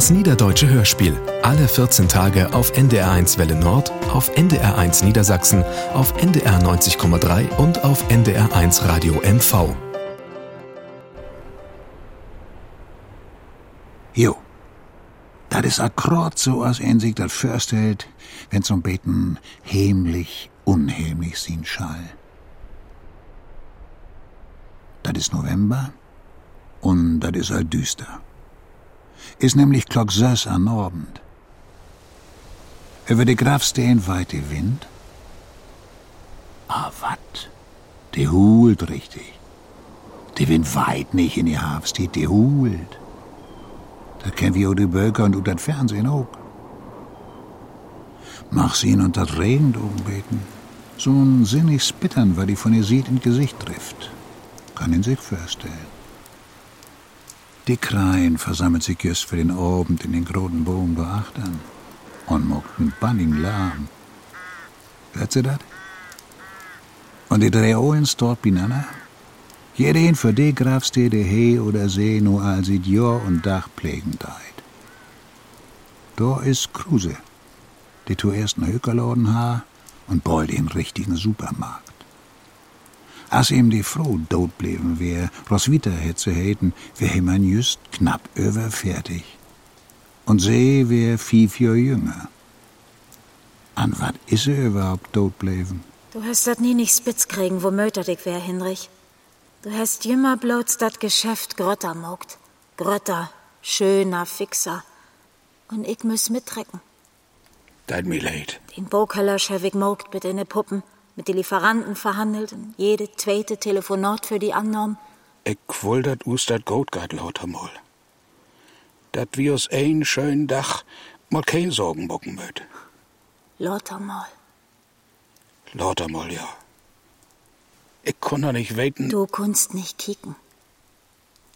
Das Niederdeutsche Hörspiel. Alle 14 Tage auf NDR1 Welle Nord, auf NDR1 Niedersachsen, auf NDR 90,3 und auf NDR1 Radio MV. Jo. Das ist akkurat so, als ein sich das vorstellt, wenn zum Beten heimlich, unheimlich sin Schall. Das ist November und das ist halt düster. Ist nämlich klock sechs an Abend. Über die Grafsteen weite Wind. Ah, wat? Die hult richtig. Die Wind weit nicht in die Hafstiet, die hult. Das kennen wir auch die Böker und das Fernsehen auch. Mach sie ihn unter Regen oben beten. So ein sinnig Spittern, weil die von ihr sieht, in Gesicht trifft. Kann ihn sich vorstellen. Die Kreien versammelt sich just für den Abend in den großen Bogen beachtern und mockten banning lahm. Hört sie dat? Und die drei Ohlens dort binanna? Jeden für die Grafstede he oder see nur als Jahr und Dach pflegen deit. Da ist Kruse, die zuerst einen Hökerladen ha und bald den richtigen Supermarkt. Als ihm die Frau tot blieben wär, Roswitha hätte sie hätten, wär ihm man just knapp über fertig. Und sie wär fünf Jahre jünger. An wat is er überhaupt tot blieben? Du hast dat nie nicht spitz kriegen, wo möter dich wär, Hinrich. Du hast immer bloß dat Geschäft Grötter mogt. Grötter, schöner Fixer. Und ich muss mitrecken. Dat mir leid. Den Bokeller hab ich mogt mit den Puppen mit den Lieferanten verhandelt und jede zweite Telefonat für die annahm. Ich woll dat us dat Goldgard lauter mal. Dat wir aus ein schönen Dach mal kein Sorgen bocken möt. Lauter mal. Lauter mal, ja. Ich doch nicht weten. Du kunst nicht kicken.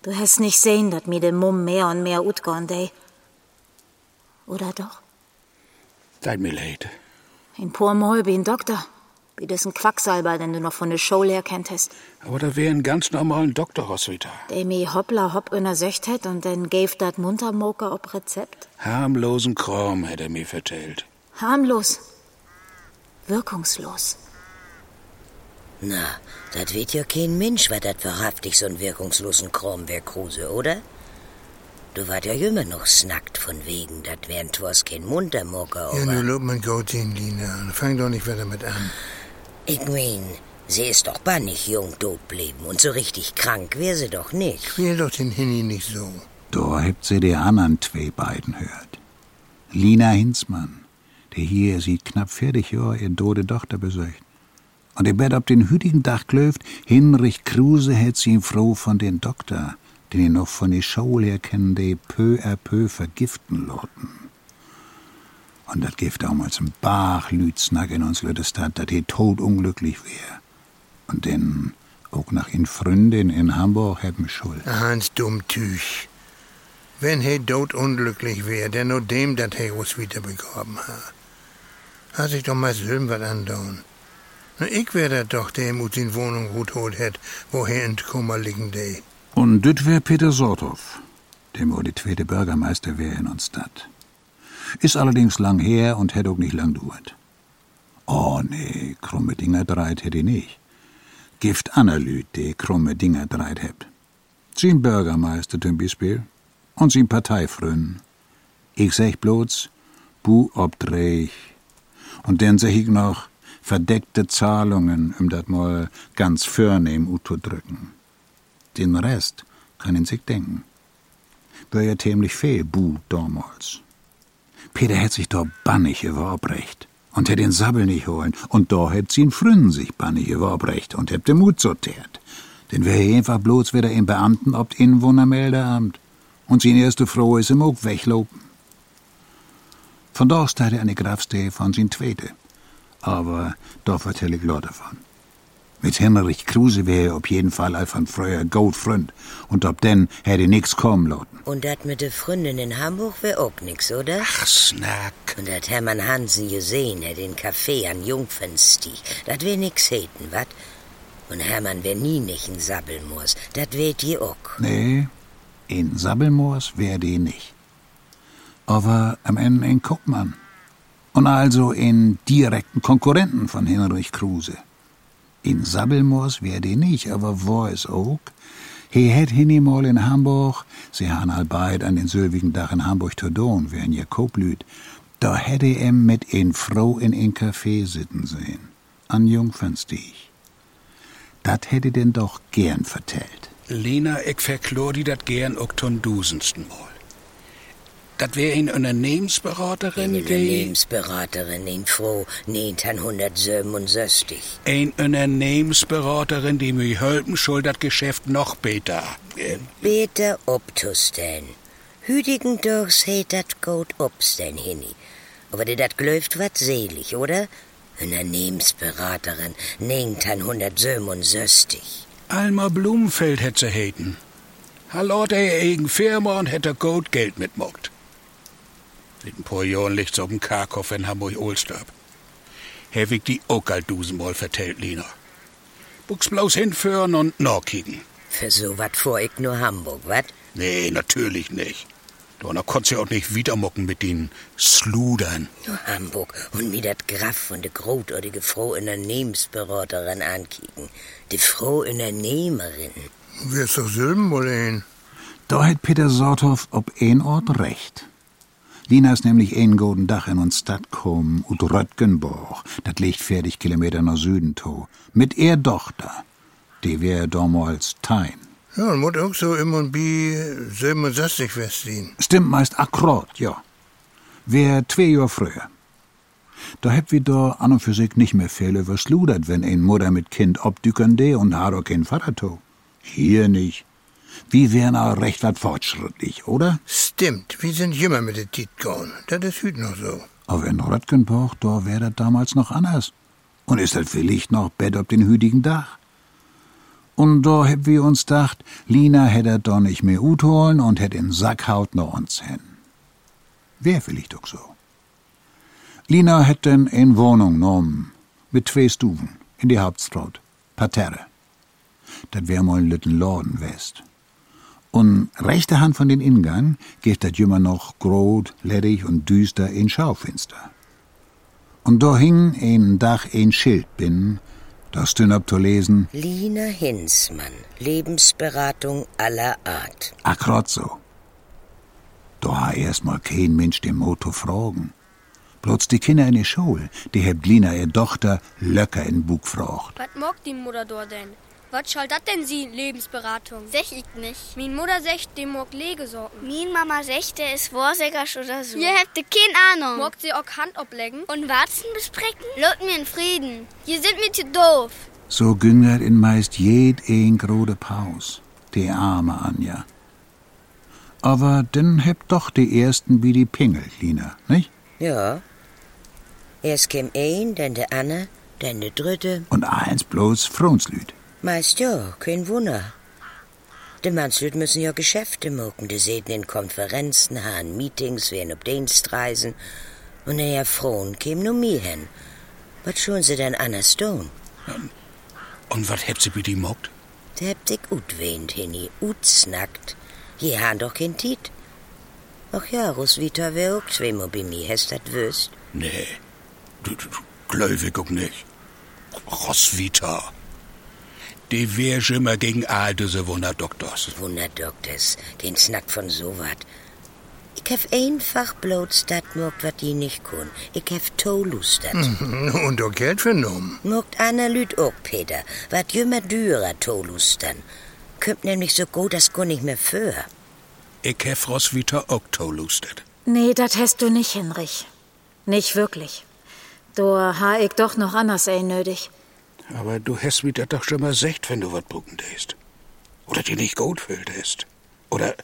Du hast nicht sehen, dat mir de Mumm mehr und mehr utgorn dei. Oder doch? Seid mir leid. In Mal bin Doktor. Wie das ein Quacksalber, den du noch von der Show leer kennt hast. Aber da wär ein ganz normalen Doktor, Roswitha. Der mi hoppla hopp einer Söcht hat und dann gäf dat Muntermoker ob Rezept. Harmlosen Kram, hätt er mir vertellt. Harmlos. Wirkungslos. Na, das wird ja kein Mensch, was das wahrhaftig so einen wirkungslosen Kram wär, Kruse, oder? Du wart ja immer noch snackt von wegen, dat wären twas kein Muntermocker, Ja, aber... nu loop mein Goat in, Lina. Fang doch nicht wieder mit an. Ich mein, sie ist doch bannig jung tot blieben und so richtig krank wär sie doch nicht. Quäl doch den Hinni nicht so. Da hebt sie die anderen zwei beiden hört. Lina Hinzmann, der hier sieht knapp 40 Jahre ihr tote Tochter besöcht. Und ihr Bett ab den hütigen Dach klöft, Hinrich Kruse hätt sie ihm froh von den Doktor, den ihr noch von die Schule her kennen, die peu à peu vergiften loten. Und dat Gift damals ein Bach Lütsnack in uns Stadt, dat he todunglücklich wär. Und denn auch nach in Freundin in Hamburg hebben schuld. Hans Dummtüch. Wenn he dot unglücklich wär, denn nur dem, dat he uns wieder begraben ha. Hat sich doch mal selber was andauern. Na, ich wär dat doch, der ihm ut in Wohnung gut holt hätt, wo he in Kummer liegen de. Und das wär Peter Sorthoff, dem wo die zweite Bürgermeister wär in uns Stadt. Ist allerdings lang her und hätt auch nicht lang duert. Oh nee, krumme Dinger dreit hätt i nicht. Gift Annalüt, die krumme Dinger dreit hebt. Sin Bürgermeister zum Beispiel und sin Parteifrön. Ich sech bloß, bu obdreh ich. Und dann sech ich noch verdeckte Zahlungen, um dat mal ganz förnehm utzudrücken. Den Rest kann ihn sich denken. Wär ja ziemlich viel Bu damals. Peter hätt sich doch bannig über Obrecht und hätt den Sabbel nicht holen. Und da hätt sie ihn Frünnen sich bannig über Obrecht und hätt den Mut sortiert. Denn wär einfach bloß wieder im Beamten ob Inwohnermeldeamt. Und sin erste Frau is ihm auch weglopen. Von da aus er eine Grafstee von sin Tweete. Aber da vertell ich Leute davon. Mit Henrich Kruse wär er auf jeden Fall einfach ein freuer Goldfreund. Und ob denn hätte nix kommen lassen. Und dat mit de Freundin in Hamburg wär auch nix, oder? Ach, Snack. Und dat Hermann Hansen gesehen hat in Café an Jungfernstieg, dat wär nix häten, wat? Und Hermann wär nie nicht in Sabbelmoos, dat weht je auch. Nee, in Sabbelmoors wär die nicht. Aber am Ende ein Kuppmann. Und also in direkten Konkurrenten von Hinrich Kruse. In Sabbelmoos wär die nicht, aber wo es auch. He het hinimol in Hamburg, sie han all beid an den sylvigen Dach in Hamburg Tordon, wie ein Jakoblüt. Da hätte em mit een Frau in een Café sitten sehen. An Jungfernstieg. Dat hätte denn doch gern vertellt. Lena, ich verklor die dat gern ook ton dusensten Mal. Dat wär een Unternehmensberaterin, Eine die... Unternehmensberaterin in Frau 1967. Een Unternehmensberaterin, die mir helfen soll, dat Geschäft noch besser. Beter optusten. Hüdigen durchs heet dat gut obsten hinni. Aber die dat glöft wat selig, oder? Unternehmensberaterin 1967. Alma Blumenfeld hätt sie heten. Hallo, der eigen Firma und hätte gut Geld mitmockt. Seit ein paar Jahren liegt's auf dem Karkow in Hamburg-Ohlstorp. Ich die auch all dusenmal vertellt, Lina. Buchs bloß hinführen und nachkicken. Für so wat vor ich nur Hamburg, wat? Nee, natürlich nicht. Da konnt's ja auch nicht wiedermocken mit den Sludern. Nur Hamburg und mir dat Graf von de großartige Frau Unternehmensberaterin ankicken. Die Frau Unternehmerin. Wirst doch Sylben wohl ein. Da hat Peter Sorthoff ob een Ort recht. Lina ist nämlich een goden Dach in uns Stadt kommen, ut Röttgenborg, dat liegt 40 Kilometer nach Süden to, mit er Tochter. Die wär damals Tein. Ja, und muss auch so immer bi 67 feststehen. Stimmt meist akkurat, ja. Wär zwei Jahr früher. Da hätt wir da an und für sich nicht mehr viel übersludert, wenn ein Mutter mit Kind obdükern de und har auch kein Vater to. Hier nicht. Wir wären auch recht wat fortschrittlich, oder? Stimmt, wir sind immer mit der Tit gegangen. Das ist hüt noch so. Aber in Röttgenborg, da wär dat damals noch anders. Und ist dat vielleicht noch Bett ob den hütigen Dach. Und da hätt wir uns dacht, Lina hätt er doch nicht mehr Ut holen und hätt in Sackhaut noch uns hin. Wär vielleicht auch so. Lina hätt denn in Wohnung genommen, mit zwei Stufen, in die Hauptstraut, Parterre. Dat wär mal ein lütten Laden west. Und rechte Hand von den Ingang geht dat jümmer noch grot, ledig und düster in Schaufenster. Und da hing ein Dach ein Schild bin, das zu lesen, Lina Hinsmann, Lebensberatung aller Art. so. Da ha erst mal kein Mensch den Motto fragen. Bloß die Kinder in der Schule, die heb Lina ihr Tochter löcker in Bug frocht. Was mag die Mutter dort denn? Was soll das denn sie, Lebensberatung? Sech ich nicht. Min Mutter secht, dem mag Legesorten. Min Mama sagt, der ist Vorsägers oder so. Ihr habt keine Ahnung. Mag sie auch Hand ablegen? Und Warzen besprechen? Lot mir in Frieden. Ihr sind mir zu doof. So güngert in meist jed een grode Paus, die arme Anja. Aber denn heb doch die ersten wie die Pingel, Lina, nicht? Ja. Erst käm ein, dann der Anne, dann der dritte. Und eins bloß Fronslüd. Meist ja, kein Wunder. Die Mannslüt müssen ja Geschäfte mucken, die sehen in Konferenzen, haben Meetings, werden ob Dienstreisen. Und der Frohn käm nur mir hin. Was schon sie denn anders tun? Und wat hebt sie mit die mockt? Der habt ich ut wehnt, Hinni, ut snackt. Hier han doch kein Tit. Ach ja, Roswitha wär auch zweimal bei mir, hast dat wüsst. Nee, du, du, du gläubig auch nicht. Roswitha. Die wär immer gegen all diese Wunderdoktors. Wunderdoktors, den snackt von so wat. Ich hef einfach bloß dat mogt, wat die nicht kun. Ich hef tolustet. Und auch Geld vernommen. Mogt Anna Lüt auch, Peter, wat jümmer dürer tolustern. Kümmt nämlich so gut, das kun ich mir für. Ich hef Roswitha auch tolustet. Nee, dat hast du nicht, Hinrich. Nicht wirklich. Da ha ich doch noch anders ein nötig. Aber du hast mir das doch schon mal secht, wenn du wat brucken däst. Oder dir nicht gut fühltest. Oder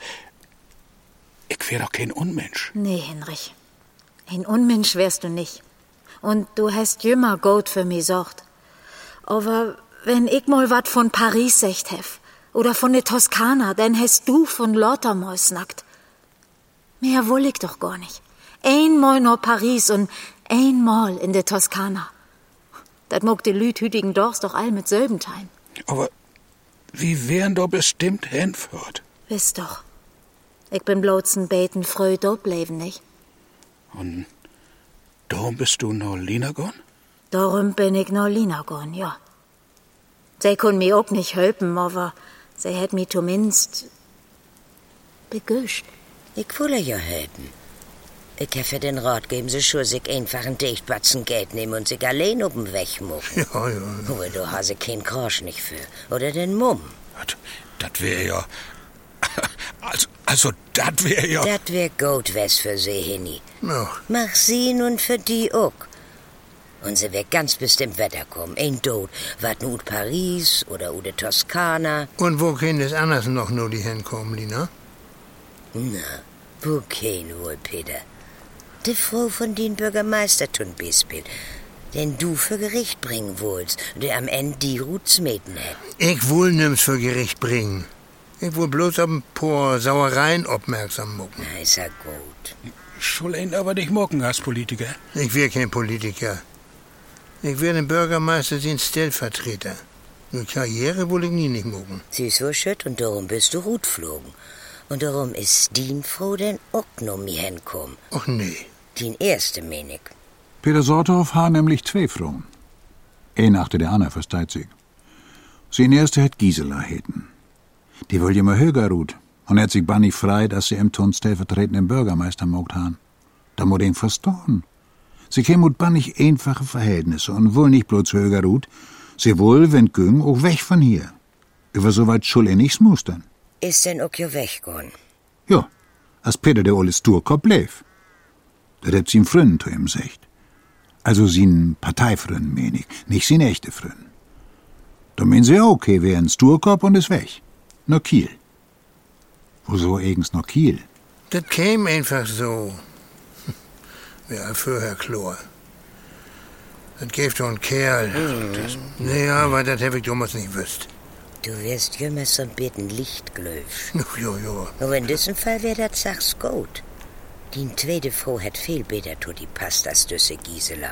ich wär doch kein Unmensch. Nee, Hinrich. Ein Unmensch wärst du nicht. Und du hast jümmer gut für mi sorgt. Aber wenn ich mal wat von Paris secht hef, oder von der Toskana, dann hast du von Lautermal snackt. Mehr woll ich doch gar nicht. Einmal nur Paris und einmal in der Toskana. Dat mag die Lüt hütigen Dorfs doch all mit selben teilen. Aber wie wären doch bestimmt hinführt. Wisst doch. Ich bin bloß ein Beten früh dort bleiben, nicht? Und darum bist du noch Lina gone? Darum bin ich noch Lina gone, ja. Sie können mir auch nicht helfen, aber sie hat mir zumindest begüscht. Ich wolle ja helfen. Ich habe den Rat geben, sie schon sich einfach ein Dichtbatzen Geld nehmen und sich allein den Weg machen. Ja, ja. Aber du hast keinen Krosch nicht für. Oder den Mumm. Das wär ja. Also, also das wär ja. Das wär gut was für sie, Henny. Ja. Mach sie nun für die auch. Und sie wird ganz bestimmt weiterkommen. Ein Tod, wat nu Paris oder u de Toskana. Und wo können es anders noch nur die hinkommen, Lina? Na, wo kein wohl, Peter? Die Frau von den Bürgermeister tun Beispiel, den du für Gericht bringen wollst, der am Ende die Rutsmeten hat. Ich will nimm's für Gericht bringen. Ich will bloß auf ein paar Sauereien aufmerksam machen. Na, ist ja gut. Schul ihn aber nicht mocken als Politiker. Ich will kein Politiker. Ich will den Bürgermeister sein Stellvertreter. Nur Karriere will ich nie nicht machen. Sie ist so schütt und darum bist du Rut flogen. Und darum ist din froh denn auch noch mir hinkommen. Ach nee. Din erste Menig. Peter Sorthoff ha nämlich zwei Frauen. Ein achte der Anna versteht sich. Sein erste het Gisela heten. Die will immer höher ruht und hat sich bannig frei, dass sie im Ton stellvertretenden Bürgermeister mogt han. Da mo den verstorben. Sie käm mut bannig einfache Verhältnisse und wohl nicht bloß höher ruht, sie wohl, wenn güng, auch weg von hier. Über so weit schul er nichts mustern. Ist denn auch jo weggegangen? Ja, als Peter der olle Sturkopf bleef. Das hat sin Fründen zu ihm secht. Also sin Parteifründen, mein ich, nicht sin echte Fründen. Da meinen sie auch, okay, wär ein Sturkopf und ist weg. Nur Kiel. Wieso eigens noch Kiel? Das käme einfach so. Ja, vorher Chlor. Das gibt doch ein Kerl. Das, naja, aber das hab ich damals nicht gewusst. Du wirst jümmer so ein bisschen lichtglöw. Jo, jo. Nur in diesem Fall wär das sachs gut. Die zweite Frau hat viel besser zu die passt als düsse Gisela.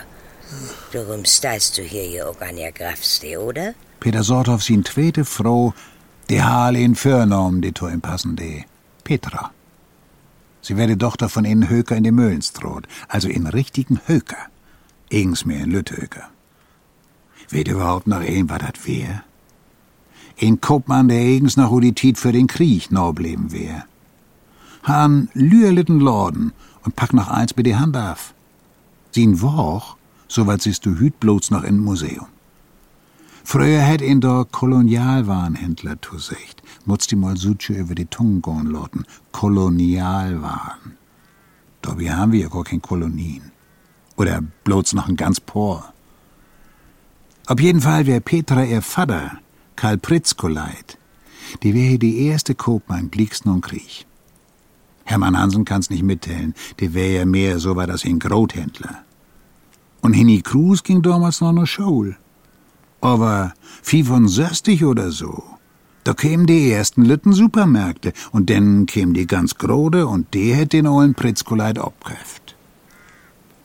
Darum steist du hier ja auch an ihr Grafste, oder? Peter Sorthoff sin zweite Frau, die Hale in Förnorm, die zu ihm passen, die Petra. Sie werde Tochter von in Höker in dem Möhlenstrot, also in richtigen Höker. Eigens mehr in Lüthöker. Weht überhaupt noch ein, was dat wär? Ein Kopmann, der eigens noch u die Tiet für den Krieg no blieben wär. Han lüerlitten Lorden und pack noch eins bei die Hand auf. Sin Woch, soweit siehst du hüt bloß noch in Museum. Früher hätt ihn der Kolonialwarenhändler zu secht. Mutzt die mal Suche über die Tungen gehen loten. Kolonialwaren. Dabei haben wir ja gar kein Kolonien. Oder bloß noch ein ganz Por. Auf jeden Fall wär Petra ihr Vater, Karl Pritzkoleit. Die wär die erste Kopmann Glicksten und Krieg. Hermann Hansen kann's nicht mitteilen. Die wär ja mehr so war das ein Grothändler. Und Henny Kruse ging damals noch nach Schule. Aber 65 oder so, da kämen die ersten Lütten Supermärkte und dann kämen die ganz grode und die hätt den ollen Pritzkoleit abköft.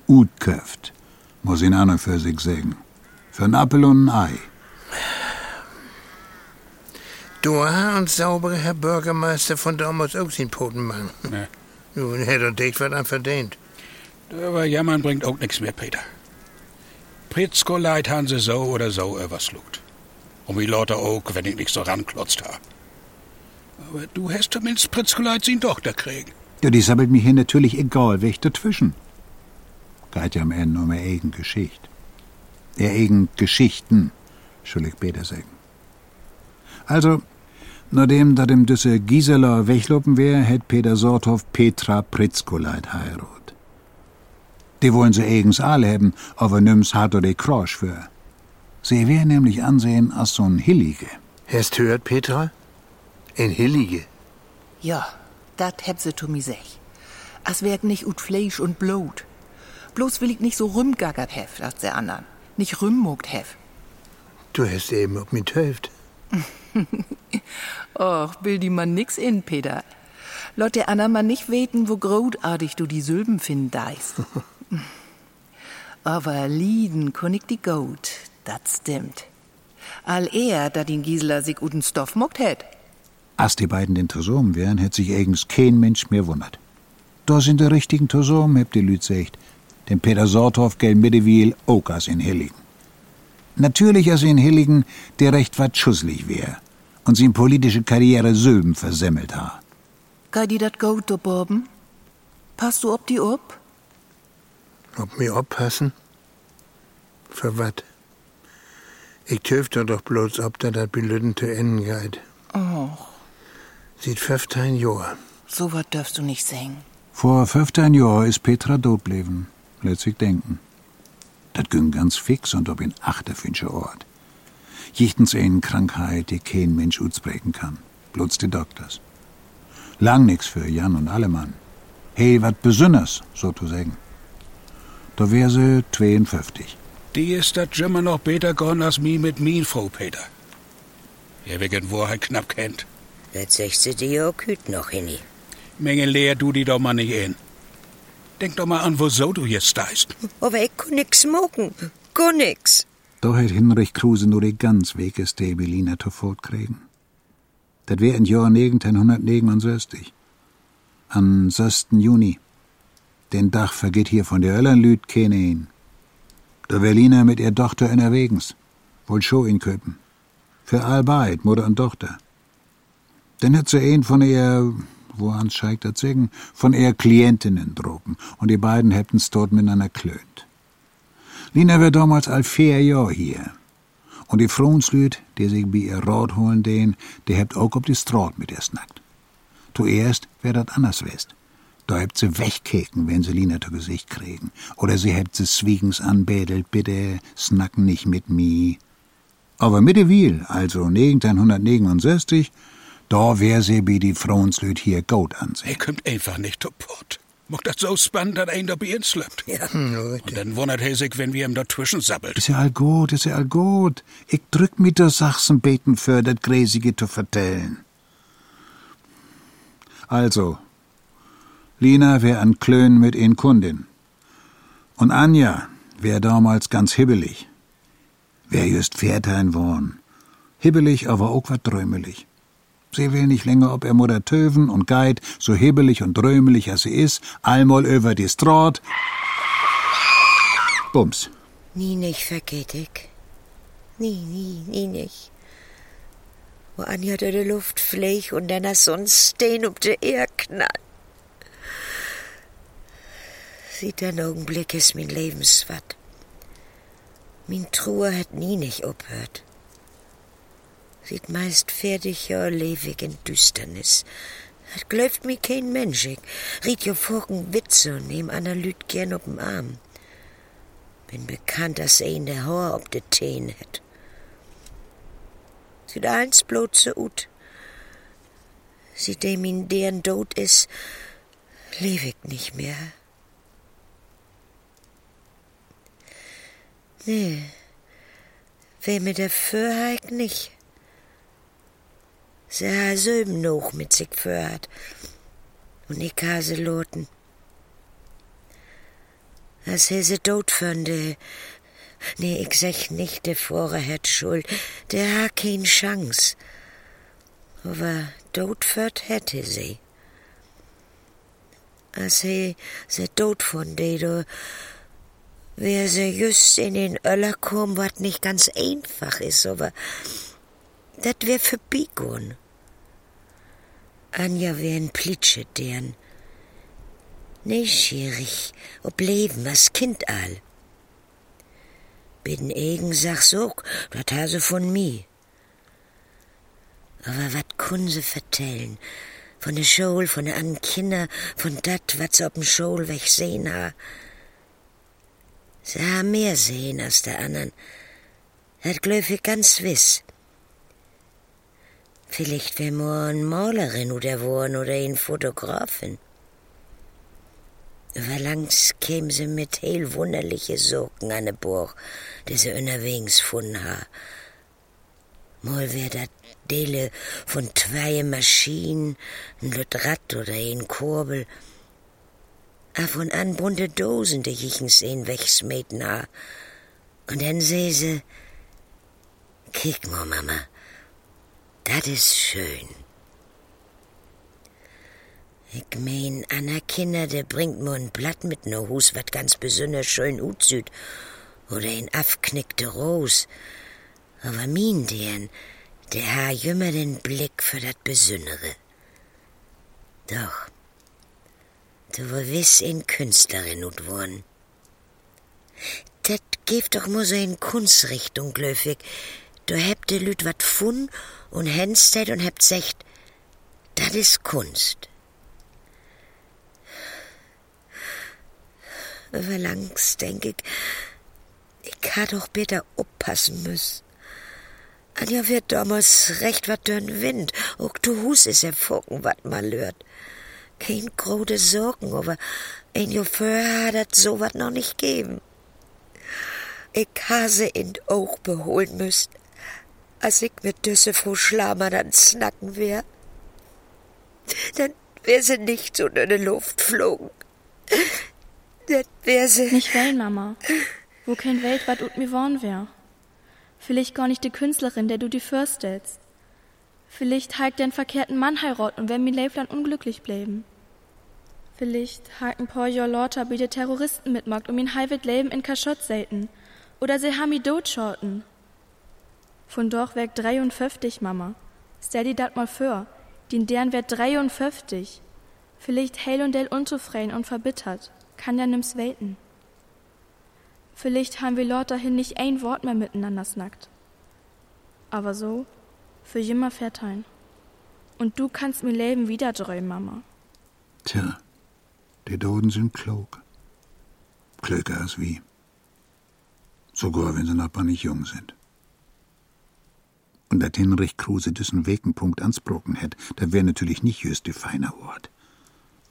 Utköft, muss ihn an und für sich sagen. Für ein Appel und ein Ei. Du hast uns saubere Herr Bürgermeister von damals auch sin Potenmann. Ne. Nun hätte er dich was an verdient. Aber jammern bringt auch nichts mehr, Peter. Pritzkoleit han sie so oder so überslugt. Und wie lauter auch, wenn ich nicht so ranklotzt ha. Aber du hast zumindest Pritzkoleit sin Tochter kriegen. Ja, die sammelt mir hier natürlich egal, weg dazwischen. Geht ja am Ende um eine eigen Geschichte. Der eigen Geschichten, ich besser sagen. Also, nachdem da dem düsse Gisela wegloppen wär, hätt Peter Sorthoff Petra Pritzkoleit heirat. Die wollen sie eigens alle haben, aber nimm's hat er de Krosch für. Sie wär nämlich ansehen als so'n Hillige. Hast hört, Petra? Ein Hillige. Ja, dat heb se to mi sech. As werk nicht ut Fleisch und Blut. Bloß will ich nicht so rümgaggert hef, als der andern. Nicht rümmogt hef. Du hast eben ob mit Hälfte. Och, will die man nix in, Peter. Lot der Anna man nicht weten, wo großartig du die Sylben finden deist. Aber lieden kun ich die gut, dat stimmt. All eher, da den Gisela sich uten Stoff mogt hätt. Als die beiden den Tresor wären, hätt sich eigens kein Mensch mehr wundert. Da sind die richtigen zusammen, habt die Lüt sagt. Den Peter Sorthoff gell Mittewiel auch als in Hilligen. Natürlich als in Hilligen, der recht wat schusslich wär und sin politische Karriere Söben versemmelt ha. Gei die dat gut, du Boben? Passt du ob die ob? Ob mir oppassen? Für wat? Ich töfte doch bloß, ob da dat Belüden zu enden geht. Och, Sieht 15 Jahre. so wat dürfst du nicht singen. Vor 15 Jahren ist Petra tot sich denken. Dat ging ganz fix und ob in achterfinche Ort. Jichtens eine Krankheit, die kein Mensch utsprechen kann, bloß die Doktors. Lang nix für Jan und Allemann. Hey, wat besünners, so zu sagen. Da wär sie 52. Die ist dat Jimmer noch besser gone als mi mit min Frau Peter. Wer wegen Wahrheit knapp kennt. Das sagst du dir auch hüt noch hinni. Menge leer du die doch mal nicht in. Denk doch mal an, wo so du jetzt steist. Aber ich kann nix smoken. Kann nix. Da hat Hinrich Kruse nur die ganz wege Stabiliner zu fortkriegen. Dat wär in Jahr 1969. Am 6. Juni. Den Dach vergeht hier von der Öllerlüt keine hin. Der Berliner mit ihr Tochter in Erwegens. Wollt Show in köpen. Für allbeid, Mutter und Tochter. Dann hat sie ein von ihr, wo ans scheigt dat sagen, von ihr Klientinnen droben. Und die beiden hätten's dort miteinander klönt. Lina wär damals all vier Jahr hier. Und die Frohnslüt, die sich bei ihr Rot holen den, die hebt auch ob die Straat mit ihr snackt. Zuerst wär dat anders west. Da hebt sie wegkeken, wenn sie Lina zu Gesicht kriegen. Oder sie hebt sie zwiegens anbedelt, bitte snacken nicht mit mi. Aber Mittewil, also 1969, da wär sie bei die Frohnslüt hier gut ansehen. Er kommt einfach nicht zu Port. Macht das so spannend, dass ein da bei uns slöppt. Ja. Und dann wundert er sich, wenn wir ihm dazwischen sabbelt. Ist ja all gut, ist ja all gut. Ich drück mit der Sachsen beten für dat Gräsige zu vertellen. Also, Lina wär an Klön mit een Kundin. Und Anja wär damals ganz hibbelig. Wär just Pferdhein worn. Hibbelig, aber auch wat drömelig. Sie will nicht länger, ob er Mutter Töven und Geit, so hibbelig und drömelig als sie is, allmal über die Straat. Bums. Nie nicht vergeht. Nie, nie, nie nicht. Wo Anja durch die Luft fliegt und dann sonst stehen ob der Erde knallt. Sieht den Augenblick ist mein Lebenswatt. Min Truhe hat nie nicht aufhört. Sieht meist fertig ja lewig in Düsternis. Het gläuft mi kein Mensch, ich riet jo vorken Witze und nehm Anna Lüt gern ob'm Arm. Bin bekannt, dass ein der Haar ob de Teen het. Sieht eins bloß so ut. Sieht dem in deren Tod is, lewig nicht mehr. Nee, wer mit der Fürheit nicht. Sie ha Söben noch mit sich führt. Und ich ha sie loten. Als he sie tot fände. Nee, ich sech nicht, der Vorer hat Schuld. Der ha kein Chance. Aber tot führt hätte sie. Als he sie tot von do wär sie just in den Öller kom, wat nicht ganz einfach is, aber dat wär für Bigon. Anja wär ein Plitsche deren. Neugierig, ob Leben, was Kind all. Biden Egen sag so, dat ha sie von mi. Aber wat kun sie vertellen? Von der Schule, von der anderen Kinder, von dat, wat sie ob'n Schul weg sehen ha. Sie ha mehr sehen als der anderen. Dat glaub ich ganz wiss. Vielleicht wär nur eine Malerin oder worden oder eine Fotografin. Aber langs käm sie mit heel wunderliche Socken an de Burg, die sie unterwegs gefunden ha. Mal wär dat Dele von zwei Maschinen, ein Lutrad oder ein Kurbel. A von an bunte Dosen, die ich'n sehen wegsmeten ha. Und dann seh sie, kick mal, Mama, das ist schön. Ich mein, Anna Kinder, der bringt mir ein Blatt mit ne Hus, wat ganz besonders schön utsüht. Oder ein afknickte Ros. Aber min deren, der ha jümmer den Blick für dat Besünnere. Doch, du war wiss in Künstlerin ut worden. Dat geeft doch nur so in Kunstrichtung, Glöfig. Du hebt de Lüt wat fun und henstet und hebt secht, dat is Kunst. Aber langs denk ich, ich ha doch bitte oppassen müssen. Anja wird damals recht wat dörn Wind, auch du Hus is erfocken, wat mal lört. Kein grode Sorgen, aber ein vorher hat dat so wat noch nicht geben. Ich ha se in Auch beholen müssen, als ich mit Düsse vor dann snacken wär. Dann wär sie nicht so in die Luft flogen. Dann wär sie... Nicht well, Mama. Wo kein Welt ut mir worn wär. Vielleicht gar nicht die Künstlerin, der du die fürstelst. Vielleicht halt den verkehrten Mann heirat und wenn mir Leifland unglücklich bleiben. Vielleicht ein paar Jahr lauter bei den Terroristen mitmacht um ihn halbet Leben in Kaschott selten. Oder sie haben ihn dotschoten. Von doch weg 53, Mama. Stell dir dat mal vor. Den deren wird 53. Vielleicht heil und del unzufrieden und verbittert. Kann ja nims welten. Vielleicht haben wir Leute dahin nicht ein Wort mehr miteinander snackt. Aber so, für immer verteilen. Und du kannst mir Leben wieder träumen, Mama. Tja, die Doden sind klug. Klüger als wie. Sogar wenn sie noch nicht jung sind. Und dat Hinrich Kruse diesen Wegenpunkt ansprochen hätt, da wär natürlich nicht just die feine Ort.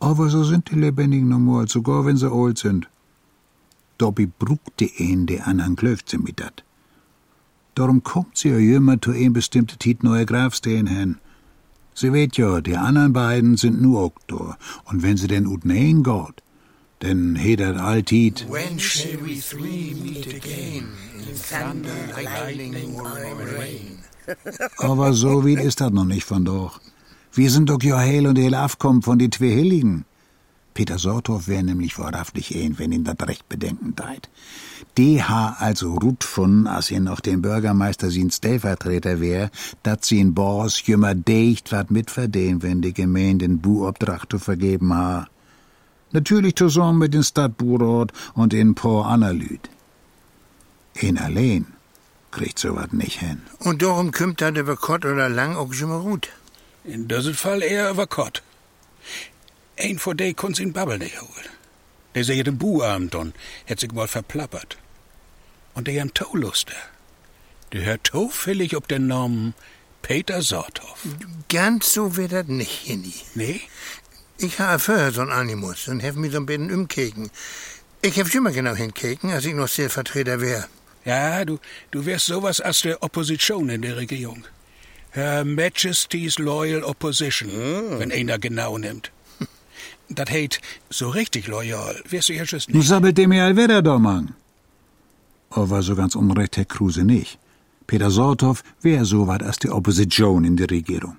Aber so sind die Lebendigen no mal, sogar wenn sie alt sind. Dobby brugt die een de anderen klöft sie mit dat. Darum kommt sie ja immer zu ein bestimmte Tit neue Grafstehen hin. Sie weht ja, die anderen beiden sind nur Oktor. Und wenn sie denn ut nein geht, denn he dat altit. When shall we three meet again? In thunder, lightning or rain? Aber so weit ist dat noch nicht von doch. Wir sind doch ja heil und heil aufkommen von die zwei Heiligen. Peter Sorthoff wär nämlich wahrhaftig ein, wenn ihn dat recht bedenken deit. Ha also Ruth von, als ihn noch den Bürgermeister sin Stellvertreter wär, dat sie in Bors jümmer deicht wat mitverdehn, wenn die Gemeinde den Buobdracht zu vergeben ha. Natürlich zusammen mit den Stadtburat und in paar Analyt. Ein allein kriegt so wat nicht hin. Und darum kümmt dat über Kott oder lang auch schon mal gut. In diesem Fall eher über Kott. Ein von de konnt's in Babbel nicht holen. Der sehe den Buabend und hätt sich mal verplappert. Und der am Tauluster. Der hört zufällig ob den Namen Peter Sorthoff. Ganz so wird dat nicht, Jenny. Nee? Ich habe vorher so'n Animus und hef mich so ein bisschen umkeken. Ich hef schon mal genau hinkeken, als ich noch Stellvertreter wär. Ja, du, du wärst sowas als der Opposition in der Regierung. Her Majesty's Loyal Opposition, wenn einer genau nimmt. Dat heißt, so richtig loyal wärst du Nu nicht. sabbelt dem ja wieder da, Mann. Aber so ganz unrecht Herr Kruse nicht. Peter Sorthoff wär so wat als die Opposition in der Regierung.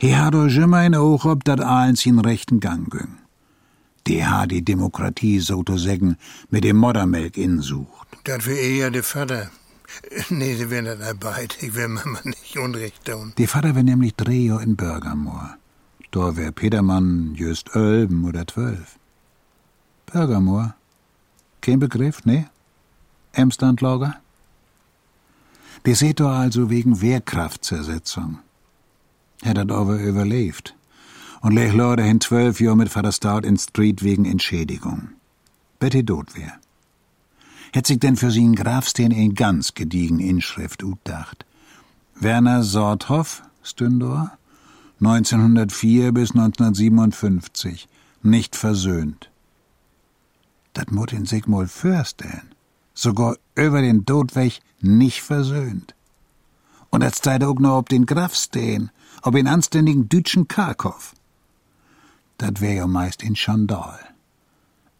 He hat doch immer in Auge, ob dat eins in rechten Gang ging. Die hat die Demokratie, so zu sagen, mit dem Moddermelk insucht. Dat wär eher der Vater. Nee, sie wären dat arbeit. Ich will Mama nicht unrecht tun. Die Vater wär nämlich Dreher in Bürgermoor. Da wär Petermann just elben oder zwölf. Bürgermoor? Kein Begriff, ne? Emslandlager? Die seht doch also wegen Wehrkraftzersetzung. Hätt dat aber überlebt. Und lech Leute hin zwölf Jahr mit Vater Stout in Street wegen Entschädigung. Betty tot wär. Hätt sich denn für sie'n Grafsten ein ganz gediegen Inschrift utdacht. Werner Sorthoff, Stündor, 1904 bis 1957, nicht versöhnt. Dat mut in sich mal fürstellen. Sogar über den Todweg nicht versöhnt. Und das zeigt auch noch ob den Graf stehen, ob den anständigen dütschen Karkow. Dat wär ja meist in Schandal.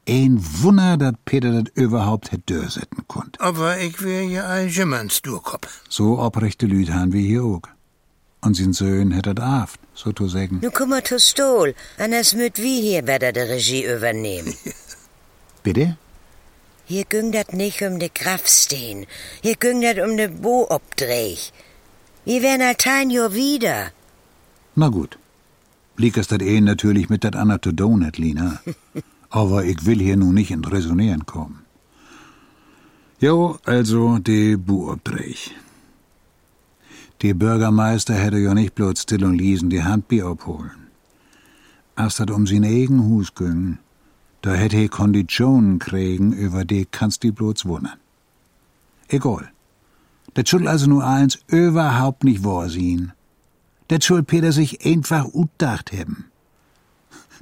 Ein Wunder, dat Peter dat überhaupt hätt durchsetzen konnt. Aber ich wär ja allgemein Sturkopf. So oprechte Lüd han wie hier auch. Und sin Söhn hättet aft, so zu sagen. Nu kummer zu Stol, anders müt wie hier wieder die Regie übernehmen. Bitte? Hier ging dat nicht um de Grafsteen, hier ging dat um de Boobdreh. Wir wären altein jo wieder. Na gut. Liegt es dat eh natürlich mit dat Anna to Donut, Lina. Aber ich will hier nun nicht in Resonieren kommen. Jo, also de Buobdrech. Die Bürgermeister hätte ja nicht bloß still und liesen die Handbier abholen. Als dat um sin eigen Hus ging, da hätte he Konditionen kriegen, über die kannst die bloß wundern. Egal. Das schuld also nur eins überhaupt nicht vorsehen. Das schuld Peter sich einfach utdacht haben.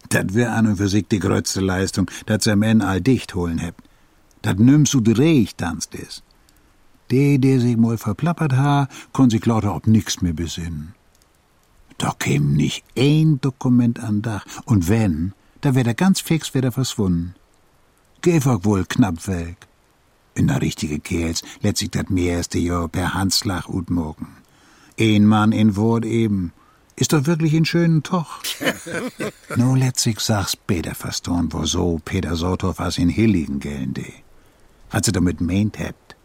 Dat wär an und für sich die größte Leistung, dat sie am Ende all dicht holen hebt. Dat nimmst du dreich tanzt is. De, der sich mal verplappert ha, kon sich lauter ob nix mehr besinnen. Da käm nicht ein Dokument an Dach. Und wenn, da wär der ganz fix wieder verschwunden. Gäf wohl knapp weg. In der richtige Kerls lässt sich dat mehrste Jahr per Handslag utmogen. Ein Mann in Wort eben. Ist doch wirklich in schönen Toch. no letztlich sag's Peter verstorn, wo so Peter Sorthoff as in Hilligen gellen de. Was sie damit meint hebt.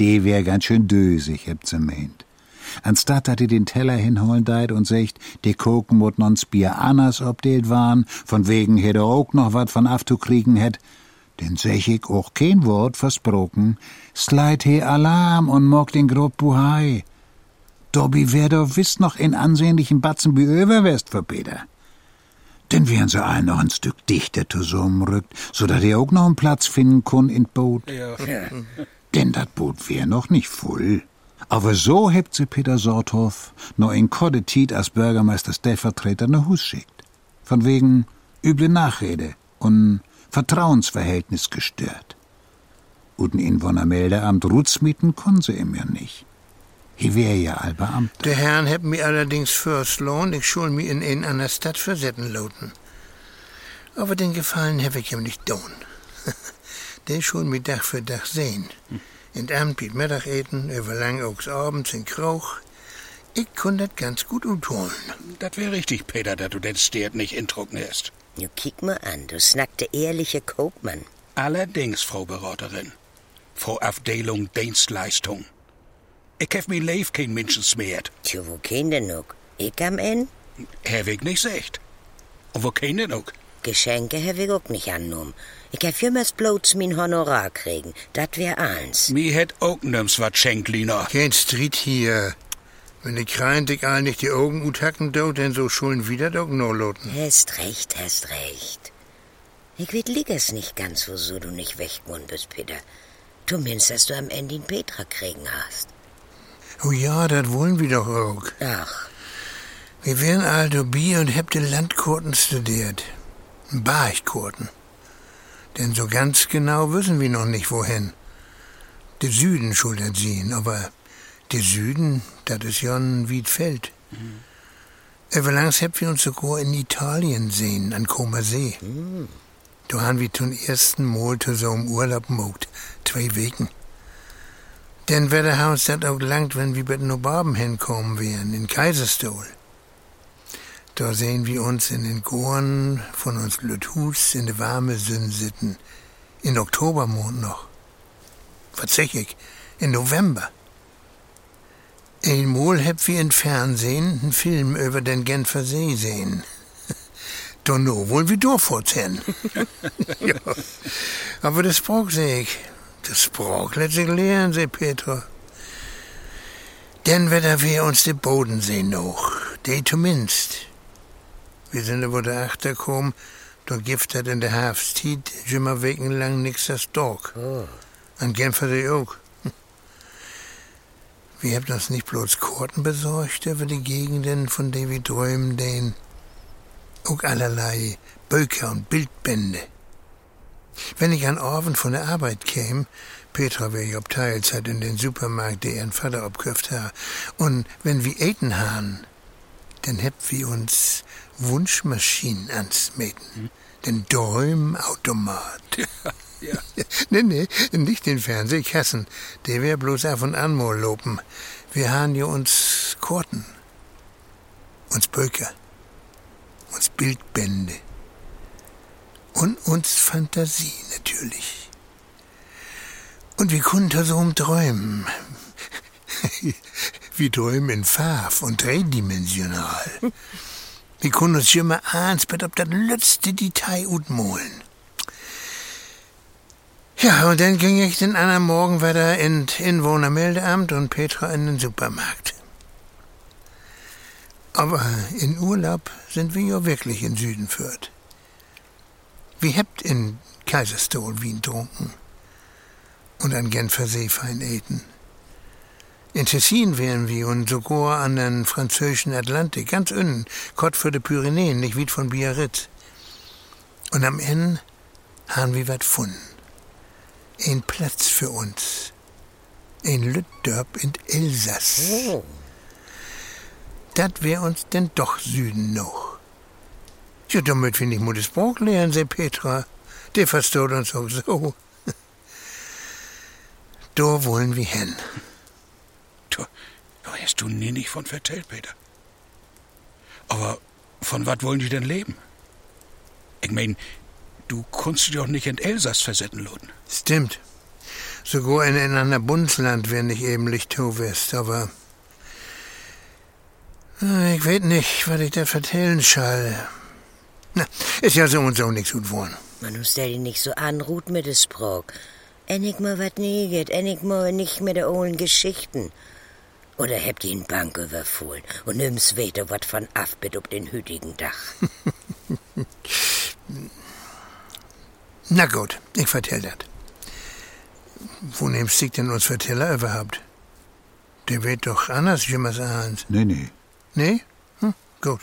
De wär ganz schön dösig, hebt sie meint. Anstatt dat die den Teller hinholen deit und secht, die koken mut nons Bier anders obdeelt waren, von wegen hätte auch noch wat von afzukriegen hätt, denn sech ich auch kein Wort versprochen, sleit he Alarm und mock den grob Buhai. Dobby wär doch wiss noch in ansehnlichen Batzen wie Överwest für Peter. Denn wären sie allen noch ein Stück dichter zusammenrückt, so dass er auch noch einen Platz finden kun in Boot. Ja. Denn dat Boot wär noch nicht voll. Aber so hebt sie Peter Sorthoff noch in Koddetit als Bürgermeister Stellvertreter nach Hus schickt. Von wegen üble Nachrede und Vertrauensverhältnis gestört. Und in Wonnermeldeamt Rutzmieten kon sie ihm ja nicht. Hier wär ja all Beamter. Der Herrn hebt mi allerdings first lohn, ich schul mi in ein einer Stadt versetzen loten. Aber den Gefallen hab ich ihm nicht don. Den schul mi Dach für Dach sehen. In Amt biet Mittageten, über lang auch abends in Kroch. Ich kon dat ganz gut utholen. Das wär richtig, Peter, dass du den Stert nicht introcken hast. Nu kick mal an, du snackte ehrliche Koopmann. Allerdings, Frau Beraterin. Frau Abteilung Dienstleistung. Ich hef mi Leif kein Menschen smert. Tja, wo kein denn noch? Ich am Ende? Hab ich nicht secht. Und wo kein denn auch? Geschenke hab ich auch nicht angenommen. Ich hab jemals bloß mein Honorar kriegen. Dat wär eins. Mi hätt auch nims wat schenkt, Lina. Kein Street hier. Wenn ich rein dich all nicht die Augen uthacken do, denn so schulden wieder doch no loten. Hast recht, hast recht. Ich weet liegers nicht ganz, woso du nicht weggewonnen bist, Peter. Du meinst, dass du am Ende den Petra kriegen hast. Oh ja, dat wollen wir doch auch. Ach, Wir wären also bi und heb den Landkurten studiert. Barchkurten. Denn so ganz genau wissen wir noch nicht, wohin. Der Süden schuldet sehen, aber der Süden, das ist ja ein Wiedfeld. Mhm. Überlangs heb wir uns sogar in Italien sehen, an Koma See. Da haben wir zum ersten Mal zusammen Urlaub gemacht. Zwei Wochen. Denn wäre uns das auch langt, wenn wir bei den Nobaben hinkommen wären, in Kaiserstuhl. Da sehen wir uns in den Goren von uns Lüthus in de warme Sünn sitten. In Oktobermond noch. Was sag ich? In November. Einmal heb wir im Fernsehen einen Film über den Genfer See sehen. Donno, wohl wie durchfortzen. ja. Aber das seh ich. Das Sprach lässt sich lernen, seh Petra. Denn werden wir uns den Bodensee noch. Die zumindest. Wir sind über der Achter gekommen, da gibt in der Herbstzeit immer wochenlang nix als Dog. oh. An Genfer See auch. Wir haben uns nicht bloß Karten besorgt über die Gegenden, von denen wir träumen, den auch allerlei Böker und Bildbände. Wenn ich an Abend von der Arbeit käme, Petra wäre ja ob Teilzeit in den Supermarkt, der ihren Vater abköpft hat, und wenn wir eten haben, dann heb wir uns Wunschmaschinen ansmeten. Den Däumautomat. Ja. nee, nee, nicht den Fernsehkassen. Der wär bloß auf und an mal lopen. Wir haben ja uns Korten. uns Böker, uns Bildbände und uns Fantasie natürlich. Und wir konnten so träumen. wir träumen in Farb und dreidimensional. wir können uns mal eins bis ob das letzte Detail utmolen. Ja, und dann ging ich den anderen Morgen wieder in Inwohnermeldeamt und Petra in den Supermarkt. Aber in Urlaub sind wir ja wirklich in Süden führt. Wir habt in Kaiserstuhl Wien trunken und an Genfer See fein eten. In Tessin wären wir und sogar an den französischen Atlantik, ganz innen, Gott für die Pyrenäen, nicht weit von Biarritz. Und am Ende haben wir wat gefunden. Ein Platz für uns. Ein Lüttdörp in Elsass. Oh. Dat wär uns denn doch Süden noch. Ja, damit wir nicht nur das Brauch lernen, se Petra. Der versteht uns auch so. Da wollen wir hin. Du, da hast du nie nicht von vertellt, Peter. Aber von was wollen die denn leben? Ich mein, du kannst dich doch nicht in Elsass versetzen, Loden. Stimmt. Sogar in ein anderes Bundesland, wenn ich eben Lichtow wärst, aber Ah, ich weiß nicht, was ich da vertellen soll. Na, ist ja so und so nichts gut geworden. Man muss dich nicht so anruht mit dem Sprach. Ennig mal wat neget, ennig mal nicht mit der ollen Geschichten. Oder habt ihr in Bank überfohlen und nimm's weiter wat von Afbit ob den hütigen Dach. Na gut, ich vertell dat. Wo nimmst du denn uns Verteller überhaupt? Der wird doch anders, wie man's ahnt. Nee, nee. Nee? Hm, gut.